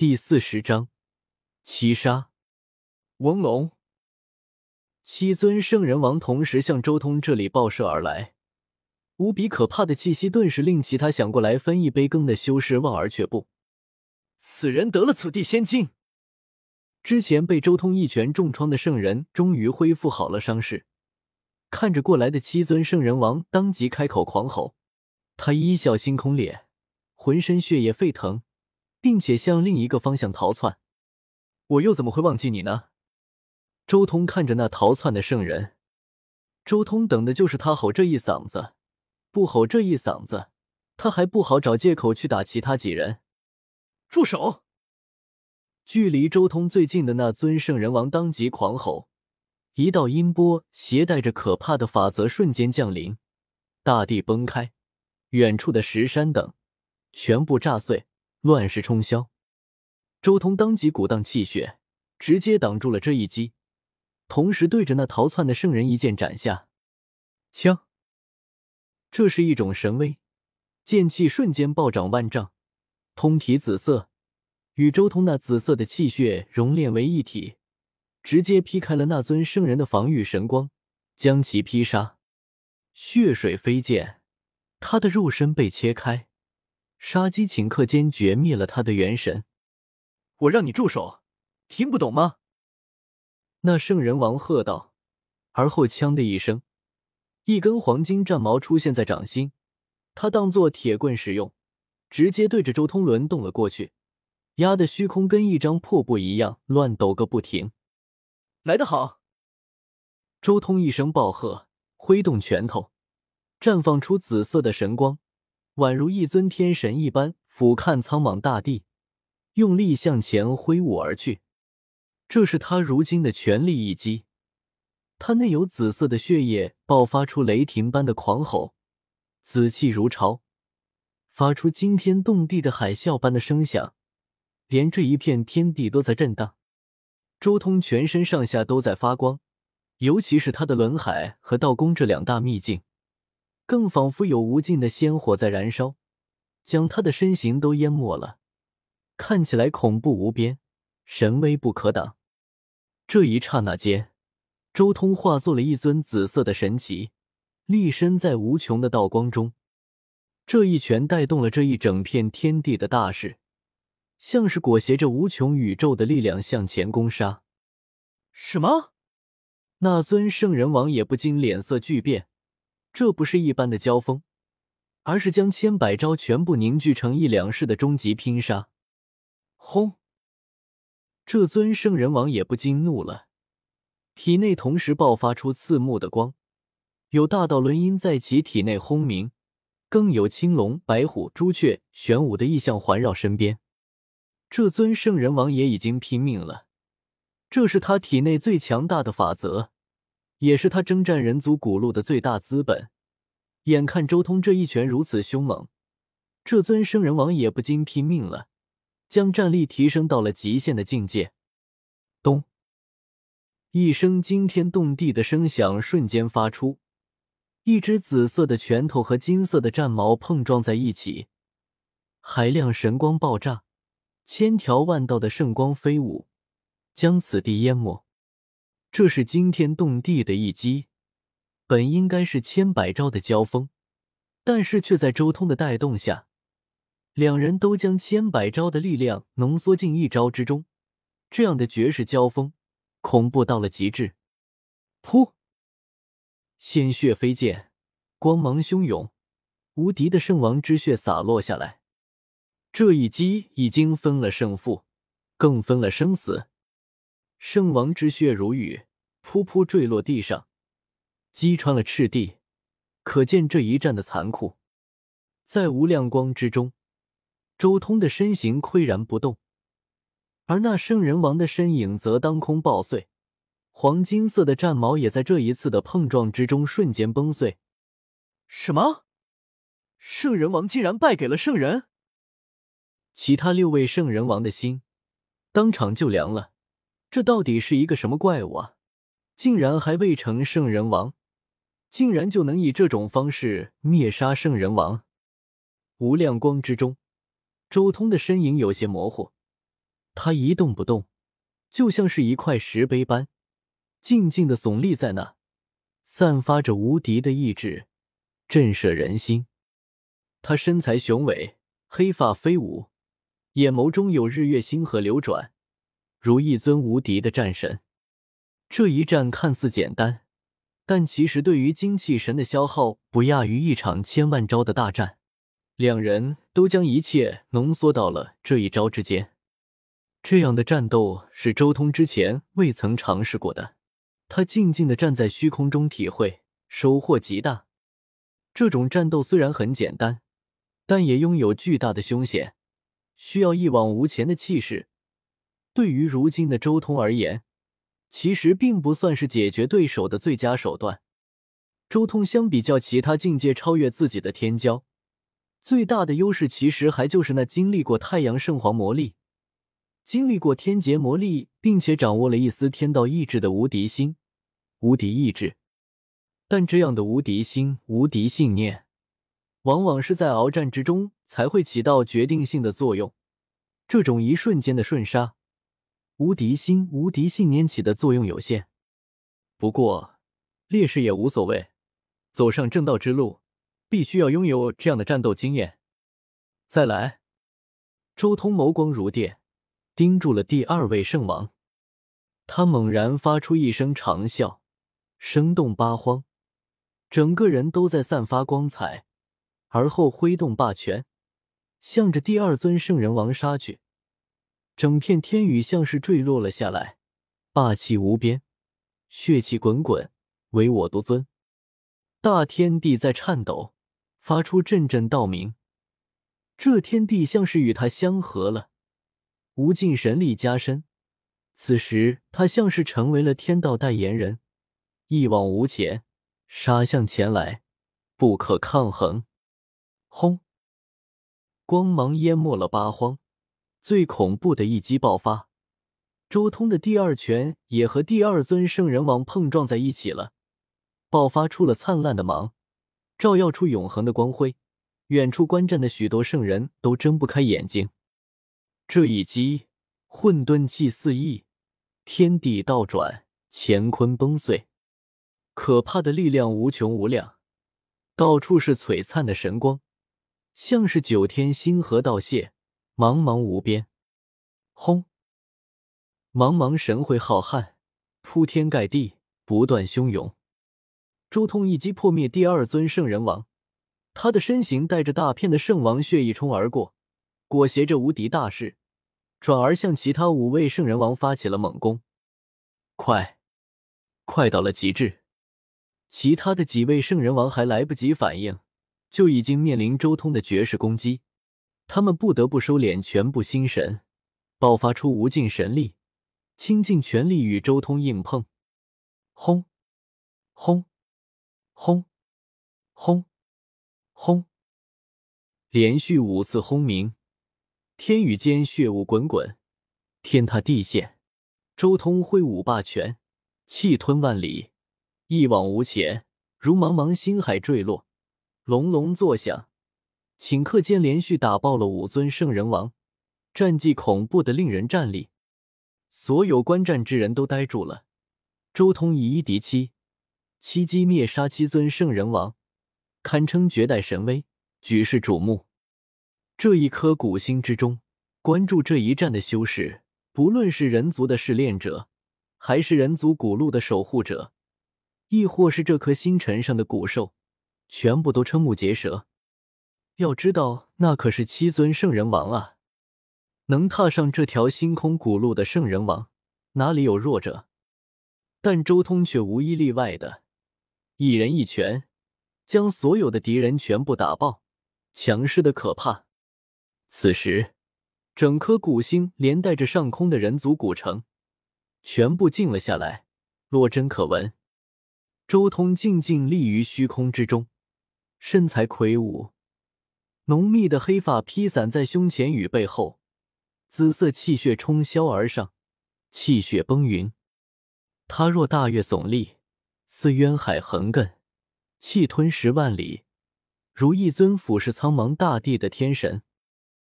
第四十章七杀。翁龙，七尊圣人王同时向周通这里爆射而来，无比可怕的气息顿时令其他想过来分一杯羹的修士望而却步。此人得了此地仙境。之前被周通一拳重创的圣人终于恢复好了伤势，看着过来的七尊圣人王，当即开口狂吼。他一笑星空裂，浑身血液沸腾，并且向另一个方向逃窜。我又怎么会忘记你呢？周通看着那逃窜的圣人，周通等的就是他吼这一嗓子，不吼这一嗓子，他还不好找借口去打其他几人。住手！距离周通最近的那尊圣人王当即狂吼，一道音波携带着可怕的法则瞬间降临，大地崩开，远处的石山等全部炸碎，乱石冲霄。周通当即鼓荡气血，直接挡住了这一击，同时对着那逃窜的圣人一剑斩下。枪，这是一种神威，剑气瞬间暴涨万丈，通体紫色。与周通那紫色的气血熔炼为一体，直接劈开了那尊圣人的防御神光，将其劈杀。血水飞溅，他的肉身被切开，杀机顷刻间绝灭了他的元神。我让你住手，听不懂吗？那圣人王喝道，而后枪的一声，一根黄金战矛出现在掌心，他当做铁棍使用，直接对着周通轮动了过去。压的虚空跟一张破布一样乱抖个不停。来得好！周通一声暴喝，挥动拳头，绽放出紫色的神光，宛如一尊天神一般俯瞰苍茫大地，用力向前挥舞而去。这是他如今的全力一击。他内有紫色的血液爆发出雷霆般的狂吼，紫气如潮，发出惊天动地的海啸般的声响。连这一片天地都在震荡，周通全身上下都在发光，尤其是他的轮海和道宫这两大秘境，更仿佛有无尽的仙火在燃烧，将他的身形都淹没了，看起来恐怖无边，神威不可挡。这一刹那间，周通化作了一尊紫色的神奇，立身在无穷的道光中。这一拳带动了这一整片天地的大势。像是裹挟着无穷宇宙的力量向前攻杀。什么？那尊圣人王也不禁脸色巨变。这不是一般的交锋，而是将千百招全部凝聚成一两式的终极拼杀。轰！这尊圣人王也不禁怒了，体内同时爆发出刺目的光，有大道轮音在其体内轰鸣，更有青龙、白虎、朱雀、玄武的异象环绕身边。这尊圣人王也已经拼命了，这是他体内最强大的法则，也是他征战人族古路的最大资本。眼看周通这一拳如此凶猛，这尊生人王也不禁拼命了，将战力提升到了极限的境界。咚！一声惊天动地的声响瞬间发出，一只紫色的拳头和金色的战矛碰撞在一起，海量神光爆炸。千条万道的圣光飞舞，将此地淹没。这是惊天动地的一击，本应该是千百招的交锋，但是却在周通的带动下，两人都将千百招的力量浓缩进一招之中。这样的绝世交锋，恐怖到了极致。噗！鲜血飞溅，光芒汹涌，无敌的圣王之血洒落下来。这一击已经分了胜负，更分了生死。圣王之血如雨，噗噗坠落地上，击穿了赤地，可见这一战的残酷。在无量光之中，周通的身形岿然不动，而那圣人王的身影则当空爆碎，黄金色的战矛也在这一次的碰撞之中瞬间崩碎。什么？圣人王竟然败给了圣人？其他六位圣人王的心当场就凉了，这到底是一个什么怪物啊？竟然还未成圣人王，竟然就能以这种方式灭杀圣人王！无量光之中，周通的身影有些模糊，他一动不动，就像是一块石碑般，静静的耸立在那，散发着无敌的意志，震慑人心。他身材雄伟，黑发飞舞，眼眸中有日月星河流转，如一尊无敌的战神。这一战看似简单，但其实对于精气神的消耗不亚于一场千万招的大战。两人都将一切浓缩到了这一招之间。这样的战斗是周通之前未曾尝试过的。他静静的站在虚空中体会，收获极大。这种战斗虽然很简单，但也拥有巨大的凶险，需要一往无前的气势。对于如今的周通而言，其实并不算是解决对手的最佳手段。周通相比较其他境界超越自己的天骄，最大的优势其实还就是那经历过太阳圣皇魔力。经历过天劫魔力，并且掌握了一丝天道意志的无敌心、无敌意志，但这样的无敌心、无敌信念，往往是在鏖战之中才会起到决定性的作用。这种一瞬间的瞬杀，无敌心、无敌信念起的作用有限。不过，烈士也无所谓，走上正道之路，必须要拥有这样的战斗经验。再来，周通眸光如电。盯住了第二位圣王，他猛然发出一声长啸，声动八荒，整个人都在散发光彩，而后挥动霸权，向着第二尊圣人王杀去。整片天宇像是坠落了下来，霸气无边，血气滚滚，唯我独尊。大天地在颤抖，发出阵阵道鸣。这天地像是与他相合了。无尽神力加身，此时他像是成为了天道代言人，一往无前，杀向前来，不可抗衡。轰！光芒淹没了八荒，最恐怖的一击爆发。周通的第二拳也和第二尊圣人王碰撞在一起了，爆发出了灿烂的芒，照耀出永恒的光辉。远处观战的许多圣人都睁不开眼睛。这一击，混沌气四溢，天地倒转，乾坤崩碎，可怕的力量无穷无量，到处是璀璨的神光，像是九天星河倒泻，茫茫无边。轰！茫茫神会浩瀚，铺天盖地，不断汹涌。周通一击破灭第二尊圣人王，他的身形带着大片的圣王血一冲而过，裹挟着无敌大势。转而向其他五位圣人王发起了猛攻，快，快到了极致。其他的几位圣人王还来不及反应，就已经面临周通的绝世攻击。他们不得不收敛全部心神，爆发出无尽神力，倾尽全力与周通硬碰。轰，轰，轰，轰，轰，连续五次轰鸣。天宇间血雾滚滚，天塌地陷。周通挥舞霸权，气吞万里，一往无前，如茫茫星海坠落，隆隆作响。顷刻间连续打爆了五尊圣人王，战绩恐怖的令人战栗。所有观战之人都呆住了。周通以一敌七，七击灭杀七尊圣人王，堪称绝代神威，举世瞩目。这一颗古星之中，关注这一战的修士，不论是人族的试炼者，还是人族古路的守护者，亦或是这颗星辰上的古兽，全部都瞠目结舌。要知道，那可是七尊圣人王啊！能踏上这条星空古路的圣人王，哪里有弱者？但周通却无一例外的，一人一拳，将所有的敌人全部打爆，强势的可怕。此时，整颗古星连带着上空的人族古城，全部静了下来，落针可闻。周通静静立于虚空之中，身材魁梧，浓密的黑发披散在胸前与背后，紫色气血冲霄而上，气血崩云。他若大岳耸立，似渊海横亘，气吞十万里，如一尊俯视苍茫大地的天神。